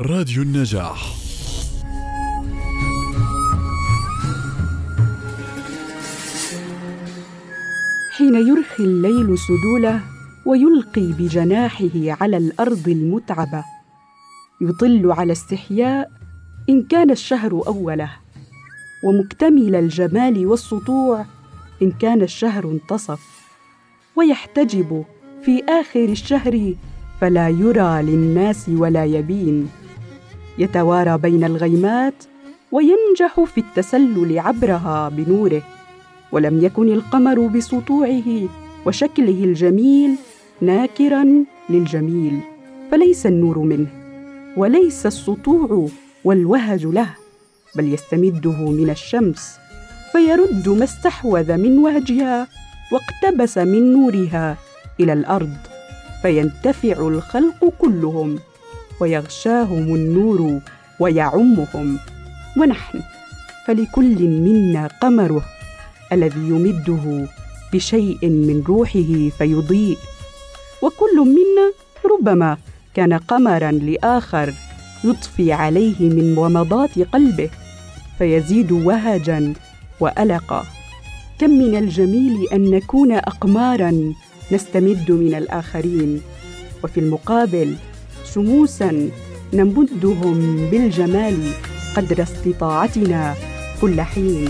راديو النجاح. حين يرخي الليل سدوله ويلقي بجناحه على الأرض المتعبه يطل على استحياء إن كان الشهر أوله ومكتمل الجمال والسطوع إن كان الشهر انتصف. ويحتجب في آخر الشهر فلا يرى للناس ولا يبين. يتوارى بين الغيمات وينجح في التسلل عبرها بنوره ولم يكن القمر بسطوعه وشكله الجميل ناكرا للجميل فليس النور منه وليس السطوع والوهج له بل يستمده من الشمس فيرد ما استحوذ من وهجها واقتبس من نورها إلى الأرض فينتفع الخلق كلهم. ويغشاهم النور ويعمهم ونحن فلكل منا قمره الذي يمده بشيء من روحه فيضيء. وكل منا ربما كان قمرا لآخر يضفي عليه من ومضات قلبه فيزيد وهجا والقا كم من الجميل أن نكون اقمارا نستمد من الآخرين. وفي المقابل شموسا نمدهم بالجمال قدر استطاعتنا كل حين.